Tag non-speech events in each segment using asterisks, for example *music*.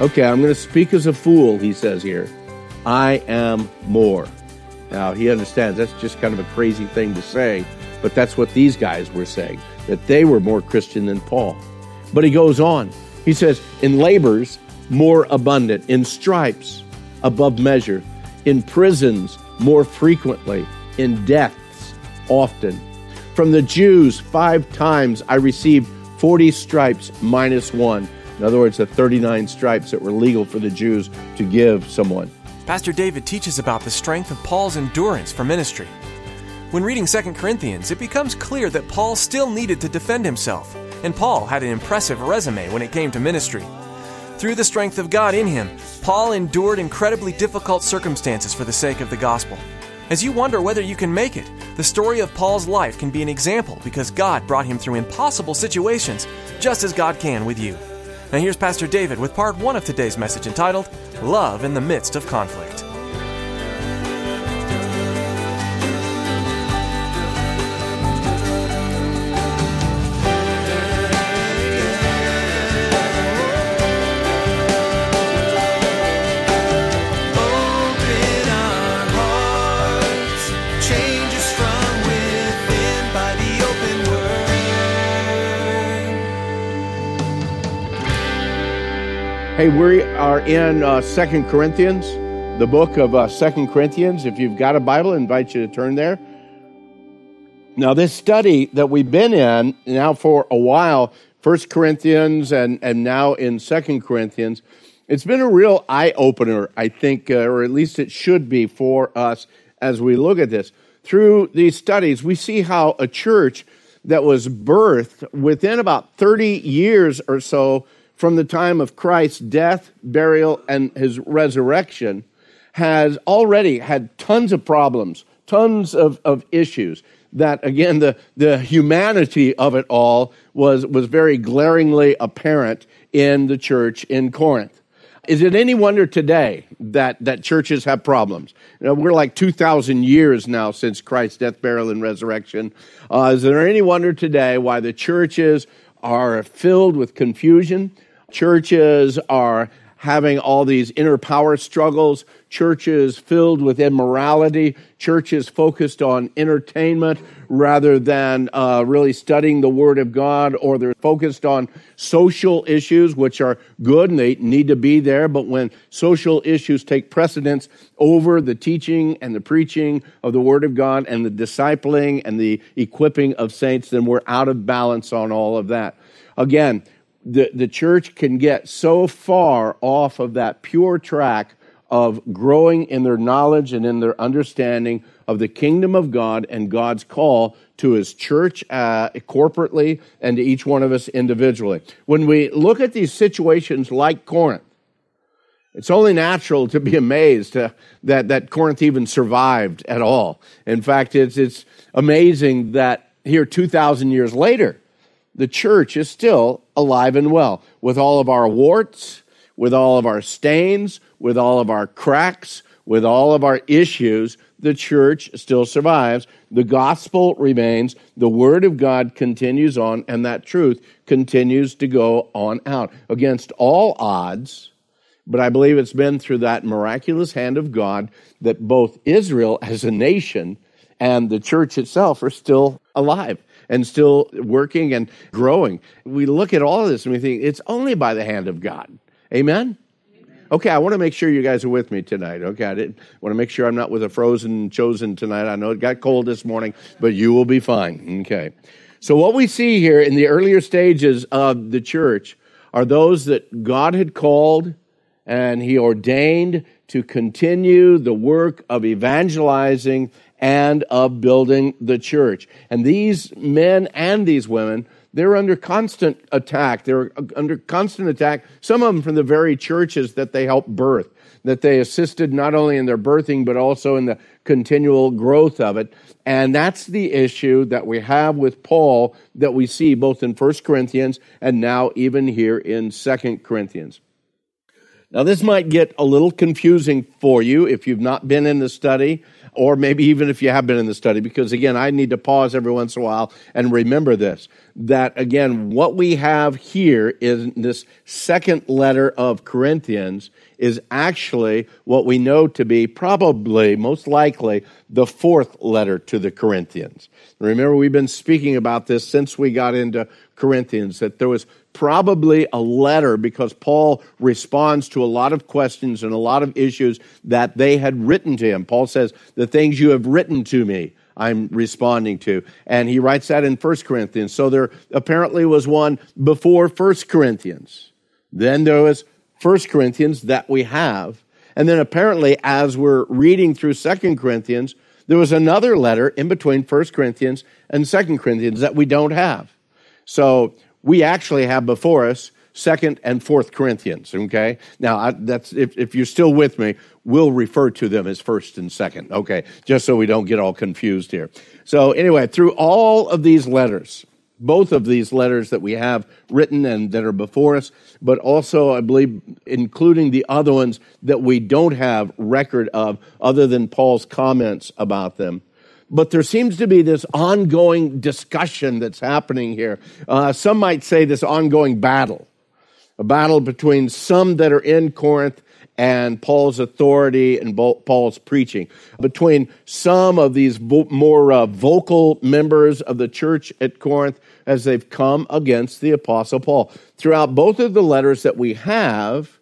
Okay, I'm going to speak as a fool, he says here. I am more. Now, he understands that's just kind of a crazy thing to say, but that's what these guys were saying, that they were more Christian than Paul. But he goes on. He says, in labors, more abundant, in stripes, above measure, in prisons, more frequently, in deaths, often. From the Jews, five times I received 40 stripes minus one. In other words, the 39 stripes that were legal for the Jews to give someone. Pastor David teaches about the strength of Paul's endurance for ministry. When reading 2 Corinthians, it becomes clear that Paul still needed to defend himself, and Paul had an impressive resume when it came to ministry. Through the strength of God in him, Paul endured incredibly difficult circumstances for the sake of the gospel. As you wonder whether you can make it, the story of Paul's life can be an example because God brought him through impossible situations, just as God can with you. Now, here's Pastor David with part one of today's message entitled Love in the Midst of Conflict. Hey, we are in uh, 2 Corinthians, the book of uh, 2 Corinthians. If you've got a Bible, I invite you to turn there. Now, this study that we've been in now for a while, 1 Corinthians and, and now in 2 Corinthians, it's been a real eye opener, I think, uh, or at least it should be for us as we look at this. Through these studies, we see how a church that was birthed within about 30 years or so from the time of Christ's death, burial, and his resurrection has already had tons of problems, tons of, of issues. That again, the, the humanity of it all was, was very glaringly apparent in the church in Corinth. Is it any wonder today that, that churches have problems? You know, we're like 2,000 years now since Christ's death, burial, and resurrection. Uh, is there any wonder today why the churches are filled with confusion? Churches are having all these inner power struggles, churches filled with immorality, churches focused on entertainment rather than uh, really studying the Word of God, or they're focused on social issues, which are good and they need to be there, but when social issues take precedence over the teaching and the preaching of the Word of God and the discipling and the equipping of saints, then we're out of balance on all of that. Again, the, the church can get so far off of that pure track of growing in their knowledge and in their understanding of the kingdom of God and God's call to his church uh, corporately and to each one of us individually. When we look at these situations like Corinth, it's only natural to be amazed uh, that, that Corinth even survived at all. In fact, it's, it's amazing that here 2,000 years later, the church is still alive and well with all of our warts, with all of our stains, with all of our cracks, with all of our issues. The church still survives. The gospel remains. The word of God continues on, and that truth continues to go on out against all odds. But I believe it's been through that miraculous hand of God that both Israel as a nation and the church itself are still alive and still working and growing. We look at all of this and we think it's only by the hand of God. Amen? Okay, I want to make sure you guys are with me tonight. Okay, I didn't want to make sure I'm not with a frozen chosen tonight. I know it got cold this morning, but you will be fine. Okay. So, what we see here in the earlier stages of the church are those that God had called and He ordained to continue the work of evangelizing and of building the church. And these men and these women, they're under constant attack. They're under constant attack, some of them from the very churches that they helped birth, that they assisted not only in their birthing, but also in the continual growth of it. And that's the issue that we have with Paul that we see both in 1 Corinthians and now even here in 2 Corinthians. Now, this might get a little confusing for you if you've not been in the study, or maybe even if you have been in the study, because again, I need to pause every once in a while and remember this that again, what we have here in this second letter of Corinthians is actually what we know to be probably, most likely, the fourth letter to the Corinthians. Remember, we've been speaking about this since we got into Corinthians, that there was probably a letter because Paul responds to a lot of questions and a lot of issues that they had written to him. Paul says, The things you have written to me, I'm responding to. And he writes that in 1 Corinthians. So there apparently was one before 1 Corinthians. Then there was 1 Corinthians that we have. And then apparently, as we're reading through 2 Corinthians, there was another letter in between 1 Corinthians and 2 Corinthians that we don't have. So we actually have before us second and fourth corinthians okay? Now I, that's if, if you're still with me we'll refer to them as first and second okay? Just so we don't get all confused here. So anyway through all of these letters both of these letters that we have written and that are before us but also i believe including the other ones that we don't have record of other than paul's comments about them but there seems to be this ongoing discussion that's happening here. Uh, some might say this ongoing battle, a battle between some that are in Corinth and Paul's authority and Paul's preaching, between some of these more uh, vocal members of the church at Corinth as they've come against the Apostle Paul. Throughout both of the letters that we have,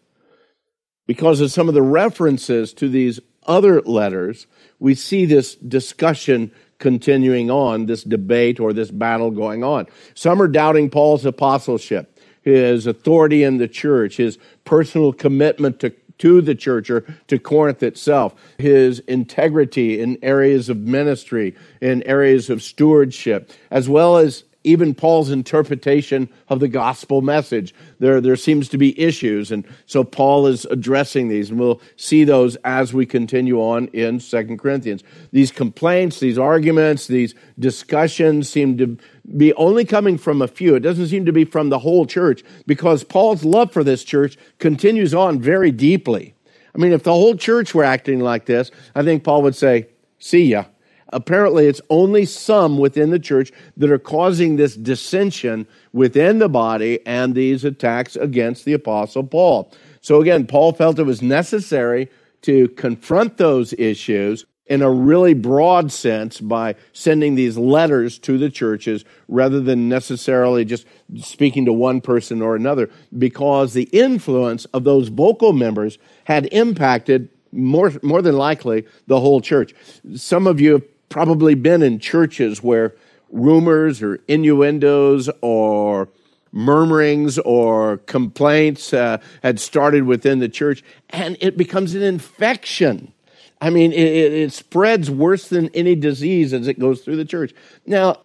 because of some of the references to these other letters, we see this discussion continuing on, this debate or this battle going on. Some are doubting Paul's apostleship, his authority in the church, his personal commitment to to the church or to Corinth itself, his integrity in areas of ministry, in areas of stewardship, as well as even Paul's interpretation of the gospel message. There, there seems to be issues, and so Paul is addressing these, and we'll see those as we continue on in Second Corinthians. These complaints, these arguments, these discussions seem to be only coming from a few. It doesn't seem to be from the whole church, because Paul's love for this church continues on very deeply. I mean, if the whole church were acting like this, I think Paul would say, See ya apparently it's only some within the church that are causing this dissension within the body and these attacks against the apostle Paul. So again, Paul felt it was necessary to confront those issues in a really broad sense by sending these letters to the churches rather than necessarily just speaking to one person or another because the influence of those vocal members had impacted more, more than likely the whole church. Some of you probably been in churches where rumors or innuendos or murmurings or complaints uh, had started within the church, and it becomes an infection. I mean, it, it, spreads worse than any disease as it goes through the church. Now,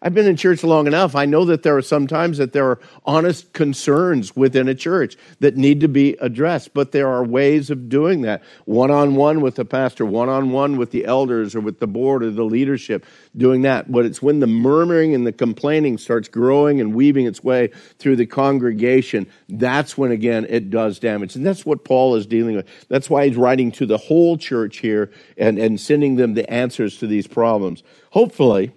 I've been in church long enough. I know that there are sometimes that there are honest concerns within a church that need to be addressed, but there are ways of doing that. One on one with the pastor, one on one with the elders or with the board or the leadership, doing that. But it's when the murmuring and the complaining starts growing and weaving its way through the congregation, that's when again it does damage. And that's what Paul is dealing with. That's why he's writing to the whole church here and, and sending them the answers to these problems. Hopefully,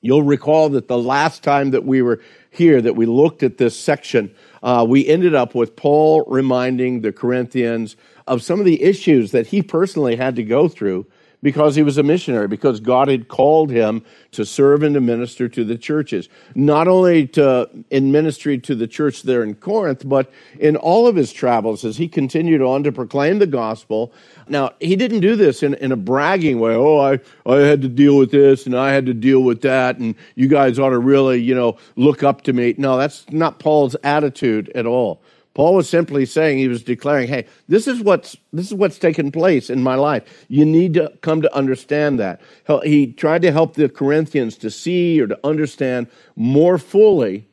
You'll recall that the last time that we were here, that we looked at this section, uh, we ended up with Paul reminding the Corinthians of some of the issues that he personally had to go through because he was a missionary, because God had called him to serve and to minister to the churches. Not only to, in ministry to the church there in Corinth, but in all of his travels as he continued on to proclaim the gospel. Now, he didn't do this in, in a bragging way. Oh, I, I had to deal with this and I had to deal with that, and you guys ought to really, you know, look up to me. No, that's not Paul's attitude at all. Paul was simply saying, he was declaring, hey, this is what's, this is what's taken place in my life. You need to come to understand that. He tried to help the Corinthians to see or to understand more fully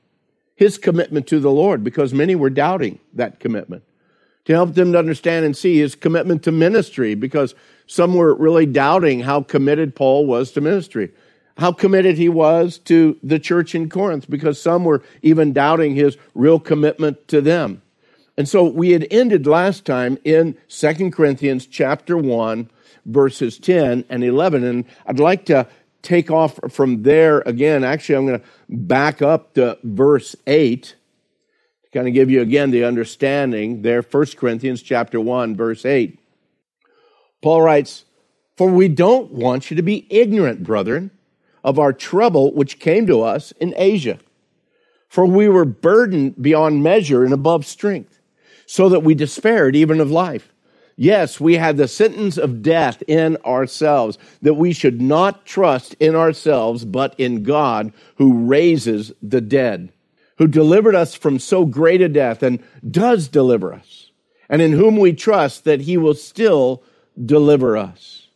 his commitment to the Lord because many were doubting that commitment. To help them to understand and see his commitment to ministry because some were really doubting how committed Paul was to ministry how committed he was to the church in Corinth because some were even doubting his real commitment to them. And so we had ended last time in 2 Corinthians chapter 1 verses 10 and 11 and I'd like to take off from there again. Actually, I'm going to back up to verse 8 to kind of give you again the understanding there 1 Corinthians chapter 1 verse 8. Paul writes, "For we don't want you to be ignorant, brethren, of our trouble which came to us in Asia. For we were burdened beyond measure and above strength." So that we despaired even of life. Yes, we had the sentence of death in ourselves, that we should not trust in ourselves, but in God who raises the dead, who delivered us from so great a death and does deliver us, and in whom we trust that he will still deliver us.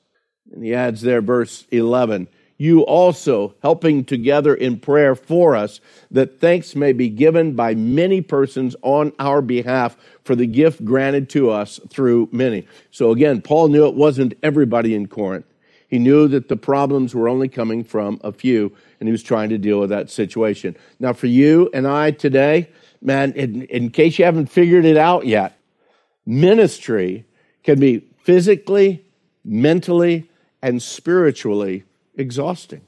And he adds there, verse 11, you also helping together in prayer for us, that thanks may be given by many persons on our behalf for the gift granted to us through many. So again, Paul knew it wasn't everybody in Corinth. He knew that the problems were only coming from a few, and he was trying to deal with that situation. Now, for you and I today, man, in, in case you haven't figured it out yet, ministry can be physically, mentally, and spiritually exhausting.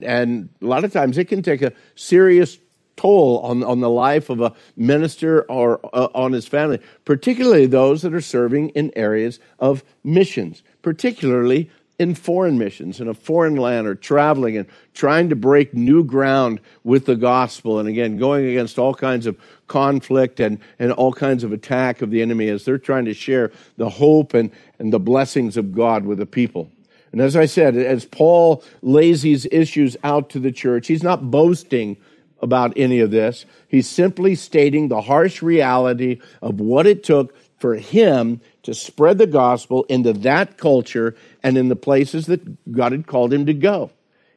And a lot of times it can take a serious toll on, on the life of a minister or uh, on his family, particularly those that are serving in areas of missions, particularly in foreign missions in a foreign land or traveling and trying to break new ground with the gospel and again going against all kinds of conflict and, and all kinds of attack of the enemy as they're trying to share the hope and, and the blessings of God with the people. And as I said, as Paul lays these issues out to the church, he's not boasting about any of this. He's simply stating the harsh reality of what it took for him to spread the gospel into that culture and in the places that God had called him to go.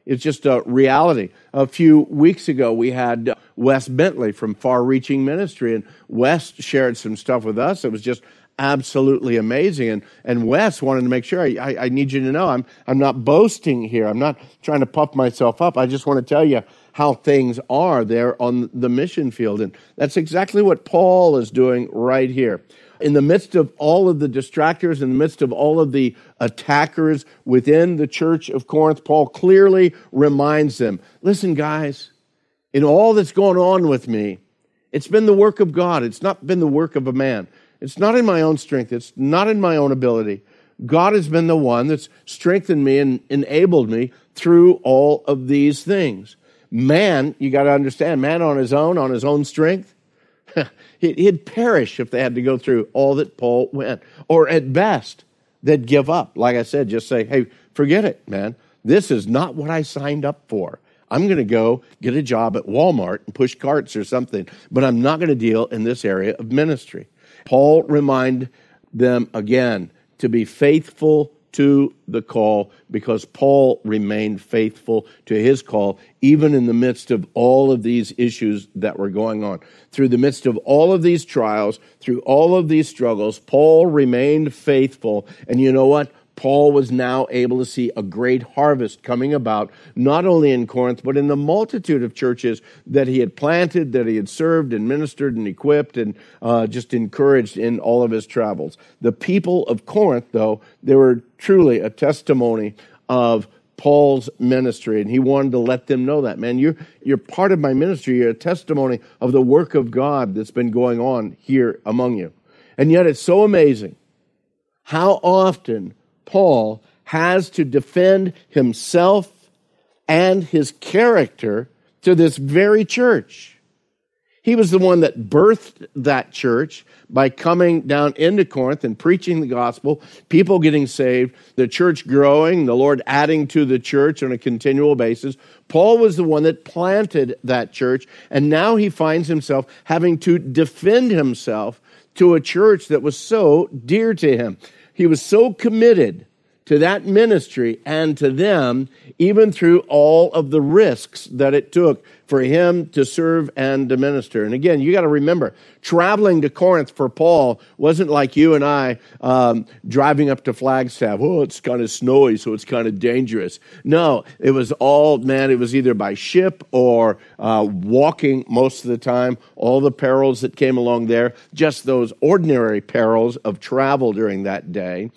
It's just a reality. A few weeks ago, we had Wes Bentley from Far Reaching Ministry, and Wes shared some stuff with us. It was just absolutely amazing. And, and Wes wanted to make sure I, I, I, need you to know I'm, I'm not boasting here. I'm not trying to puff myself up. I just want to tell you how things are there on the mission field. And that's exactly what Paul is doing right here. In the midst of all of the distractors, in the midst of all of the attackers within the church of Corinth, Paul clearly reminds them listen, guys, in all that's going on with me, it's been the work of God. It's not been the work of a man. It's not in my own strength. It's not in my own ability. God has been the one that's strengthened me and enabled me through all of these things. Man, you got to understand, man on his own, on his own strength, *laughs* he'd perish if they had to go through all that Paul went. Or at best, they'd give up. Like I said, just say, hey, forget it, man. This is not what I signed up for. I'm going to go get a job at Walmart and push carts or something, but I'm not going to deal in this area of ministry. Paul remind them again to be faithful to the call because Paul remained faithful to his call, even in the midst of all of these issues that were going on. Through the midst of all of these trials, through all of these struggles, Paul remained faithful. And you know what? Paul was now able to see a great harvest coming about, not only in Corinth, but in the multitude of churches that he had planted, that he had served and ministered and equipped and uh, just encouraged in all of his travels. The people of Corinth, though, they were truly a testimony of Paul's ministry, and he wanted to let them know that, man, you're, you're part of my ministry. You're a testimony of the work of God that's been going on here among you. And yet it's so amazing how often Paul has to defend himself and his character to this very church. He was the one that birthed that church by coming down into Corinth and preaching the gospel, people getting saved, the church growing, the Lord adding to the church on a continual basis. Paul was the one that planted that church, and now he finds himself having to defend himself to a church that was so dear to him. He was so committed to that ministry and to them, even through all of the risks that it took for him to serve and to minister. And again, you got to remember, traveling to Corinth for Paul wasn't like you and I um, driving up to Flagstaff. Oh, it's kind of snowy, so it's kind of dangerous. No, it was all, man, it was either by ship or uh, walking most of the time, all the perils that came along there, just those ordinary perils of travel during that day,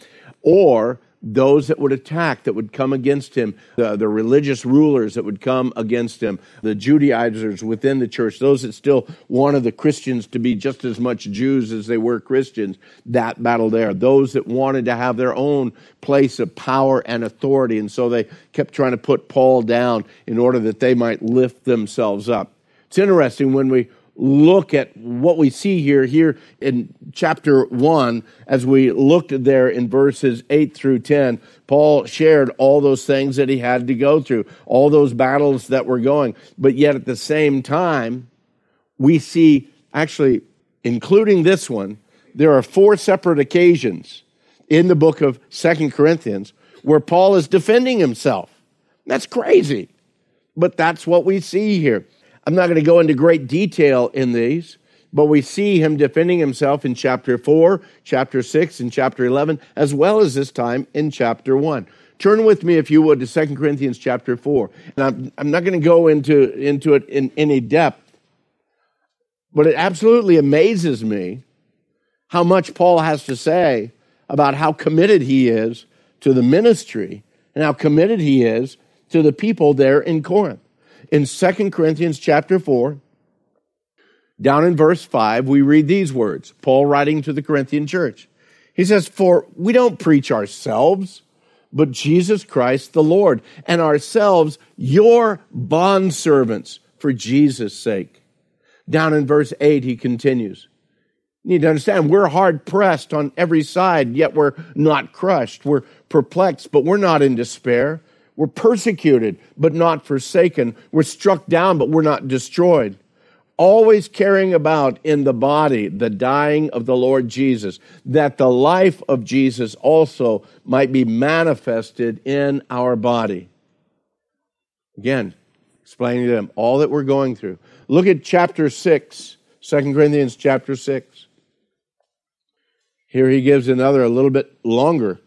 or those that would attack, that would come against him, the, the religious rulers that would come against him, the Judaizers within the church, those that still wanted the Christians to be just as much Jews as they were Christians, that battle there. Those that wanted to have their own place of power and authority. And so they kept trying to put Paul down in order that they might lift themselves up. It's interesting when we look at what we see here here in chapter 1 as we looked there in verses 8 through 10 paul shared all those things that he had to go through all those battles that were going. But yet at the same time we see actually including this one there are four separate occasions in the book of Second corinthians where paul is defending himself. That's crazy. But that's what we see here I'm not going to go into great detail in these, but we see him defending himself in chapter 4, chapter 6, and chapter 11, as well as this time in chapter 1. Turn with me, if you would, to 2 Corinthians chapter 4. And I'm, I'm not going to go into, into it in any depth, but it absolutely amazes me how much Paul has to say about how committed he is to the ministry and how committed he is to the people there in Corinth in 2 Corinthians chapter 4, down in verse 5, we read these words Paul writing to the Corinthian church. He says, For we don't preach ourselves, but Jesus Christ the Lord, and ourselves your bondservants for Jesus' sake. Down in verse 8, he continues. You need to understand, we're hard pressed on every side, yet we're not crushed. We're perplexed, but we're not in despair. We're persecuted, but not forsaken. We're struck down, but we're not destroyed. Always carrying about in the body the dying of the Lord Jesus, that the life of Jesus also might be manifested in our body. Again, explaining to them all that we're going through. Look at chapter 6, 2 Corinthians chapter 6. Here he gives another a little bit longer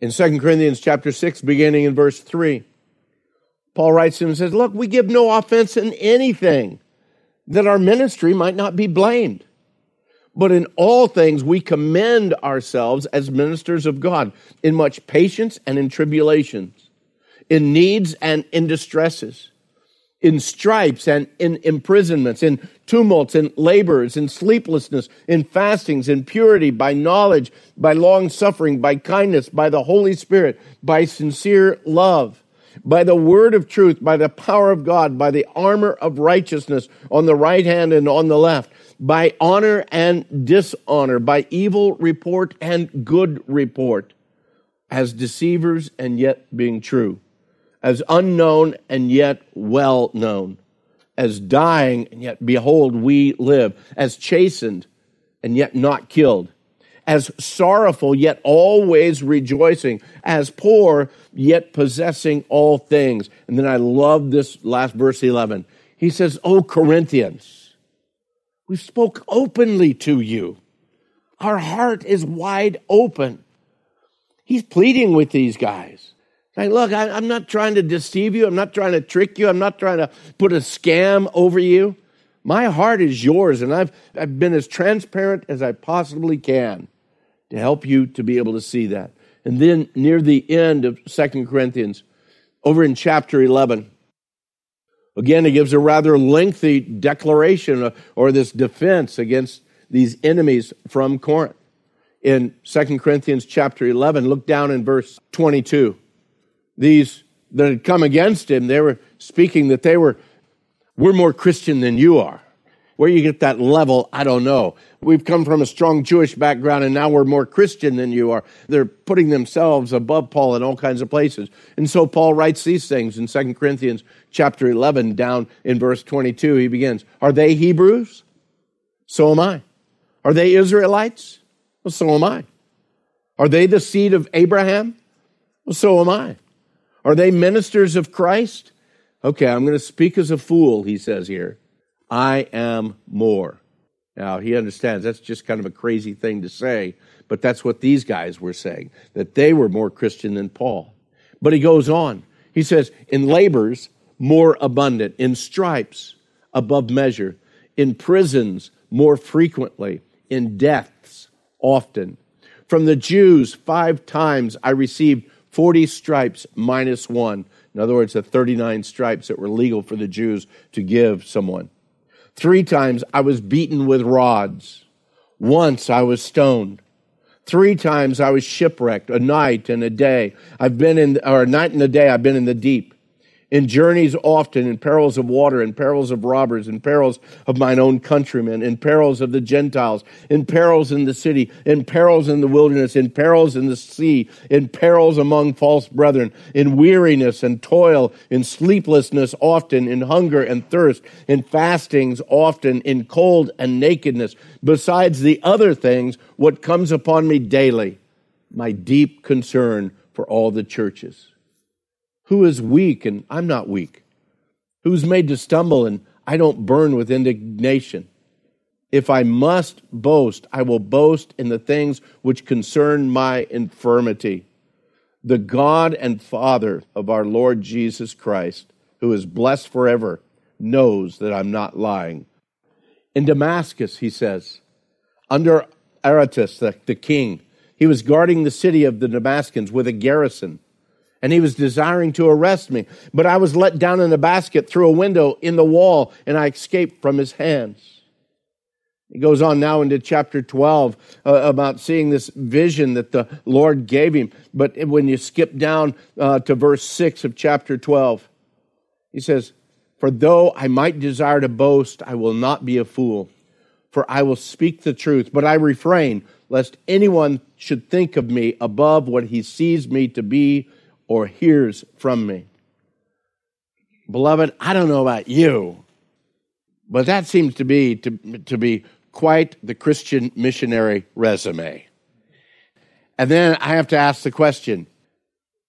in 2 Corinthians chapter 6, beginning in verse 3, Paul writes to him and says, Look, we give no offense in anything, that our ministry might not be blamed. But in all things, we commend ourselves as ministers of God in much patience and in tribulations, in needs and in distresses in stripes and in imprisonments, in tumults, in labors, in sleeplessness, in fastings, in purity, by knowledge, by long suffering, by kindness, by the Holy Spirit, by sincere love, by the word of truth, by the power of God, by the armor of righteousness on the right hand and on the left, by honor and dishonor, by evil report and good report, as deceivers and yet being true as unknown and yet well known, as dying and yet behold, we live, as chastened and yet not killed, as sorrowful yet always rejoicing, as poor yet possessing all things. And then I love this last verse 11. He says, O Corinthians, we spoke openly to you. Our heart is wide open. He's pleading with these guys. Like, look, I, I'm not trying to deceive you. I'm not trying to trick you. I'm not trying to put a scam over you. My heart is yours, and I've, I've been as transparent as I possibly can to help you to be able to see that. And then near the end of Second Corinthians, over in chapter 11, again, he gives a rather lengthy declaration uh, or this defense against these enemies from Corinth. In Second Corinthians chapter 11, look down in verse 22 these that had come against him, they were speaking that they were We're more Christian than you are. Where you get that level, I don't know. We've come from a strong Jewish background and now we're more Christian than you are. They're putting themselves above Paul in all kinds of places. And so Paul writes these things in 2 Corinthians chapter 11 down in verse 22. He begins, Are they Hebrews? So am I. Are they Israelites? Well, so am I. Are they the seed of Abraham? Well, so am I. Are they ministers of Christ? Okay, I'm going to speak as a fool, he says here. I am more. Now, he understands that's just kind of a crazy thing to say, but that's what these guys were saying, that they were more Christian than Paul. But he goes on. He says, in labors, more abundant, in stripes, above measure, in prisons, more frequently, in deaths, often. From the Jews, five times I received 40 stripes minus one. In other words, the 39 stripes that were legal for the Jews to give someone. Three times I was beaten with rods. Once I was stoned. Three times I was shipwrecked, a night and a day. I've been in, or a night and a day, I've been in the deep in journeys often, in perils of water, in perils of robbers, in perils of mine own countrymen, in perils of the Gentiles, in perils in the city, in perils in the wilderness, in perils in the sea, in perils among false brethren, in weariness and toil, in sleeplessness often, in hunger and thirst, in fastings often, in cold and nakedness, besides the other things, what comes upon me daily, my deep concern for all the churches. Who is weak and I'm not weak? Who's made to stumble and I don't burn with indignation? If I must boast, I will boast in the things which concern my infirmity. The God and Father of our Lord Jesus Christ, who is blessed forever, knows that I'm not lying. In Damascus, he says, under Aretas, the, the king, he was guarding the city of the Damascenes with a garrison and he was desiring to arrest me. But I was let down in a basket through a window in the wall, and I escaped from his hands. He goes on now into chapter 12 uh, about seeing this vision that the Lord gave him. But when you skip down uh, to verse 6 of chapter 12, he says, For though I might desire to boast, I will not be a fool, for I will speak the truth, but I refrain lest anyone should think of me above what he sees me to be or hears from me. Beloved, I don't know about you, but that seems to be to, to be quite the Christian missionary resume. And then I have to ask the question,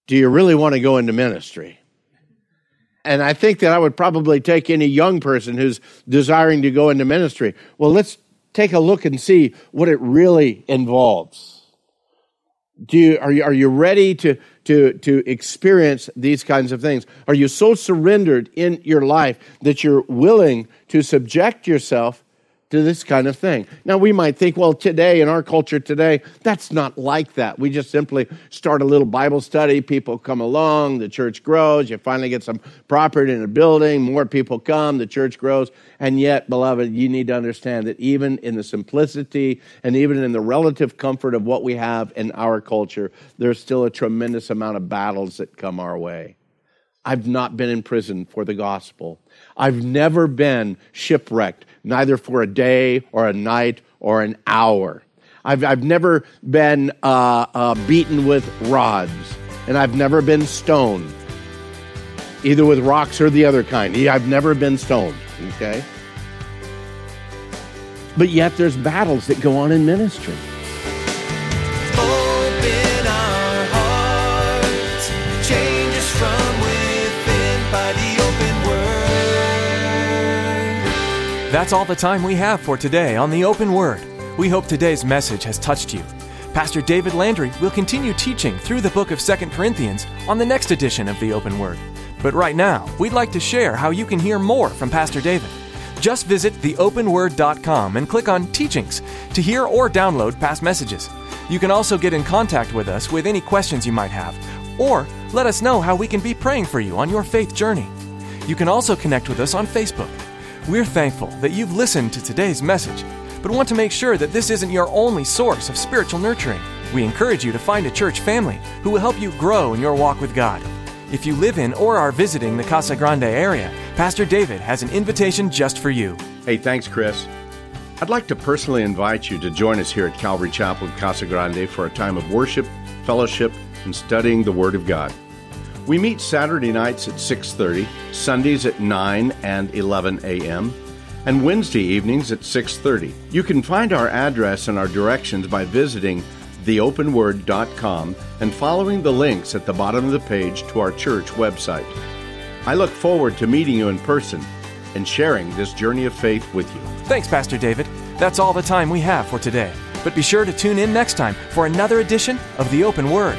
do you really want to go into ministry? And I think that I would probably take any young person who's desiring to go into ministry. Well, let's take a look and see what it really involves. Do you, are, you, are you ready to, to, to experience these kinds of things? Are you so surrendered in your life that you're willing to subject yourself to this kind of thing. Now, we might think, well, today, in our culture today, that's not like that. We just simply start a little Bible study, people come along, the church grows, you finally get some property in a building, more people come, the church grows. And yet, beloved, you need to understand that even in the simplicity and even in the relative comfort of what we have in our culture, there's still a tremendous amount of battles that come our way. I've not been in prison for the gospel. I've never been shipwrecked, neither for a day or a night or an hour. I've, I've never been uh, uh, beaten with rods, and I've never been stoned, either with rocks or the other kind. I've never been stoned, okay? But yet there's battles that go on in ministry. That's all the time we have for today on the Open Word. We hope today's message has touched you. Pastor David Landry will continue teaching through the book of 2 Corinthians on the next edition of the Open Word. But right now, we'd like to share how you can hear more from Pastor David. Just visit theopenword.com and click on Teachings to hear or download past messages. You can also get in contact with us with any questions you might have, or let us know how we can be praying for you on your faith journey. You can also connect with us on Facebook. We're thankful that you've listened to today's message, but want to make sure that this isn't your only source of spiritual nurturing. We encourage you to find a church family who will help you grow in your walk with God. If you live in or are visiting the Casa Grande area, Pastor David has an invitation just for you. Hey, thanks, Chris. I'd like to personally invite you to join us here at Calvary Chapel, Casa Grande for a time of worship, fellowship, and studying the Word of God. We meet Saturday nights at 6:30, Sundays at 9 and 11 a.m., and Wednesday evenings at 6:30. You can find our address and our directions by visiting theopenword.com and following the links at the bottom of the page to our church website. I look forward to meeting you in person and sharing this journey of faith with you. Thanks, Pastor David. That's all the time we have for today. But be sure to tune in next time for another edition of The Open Word.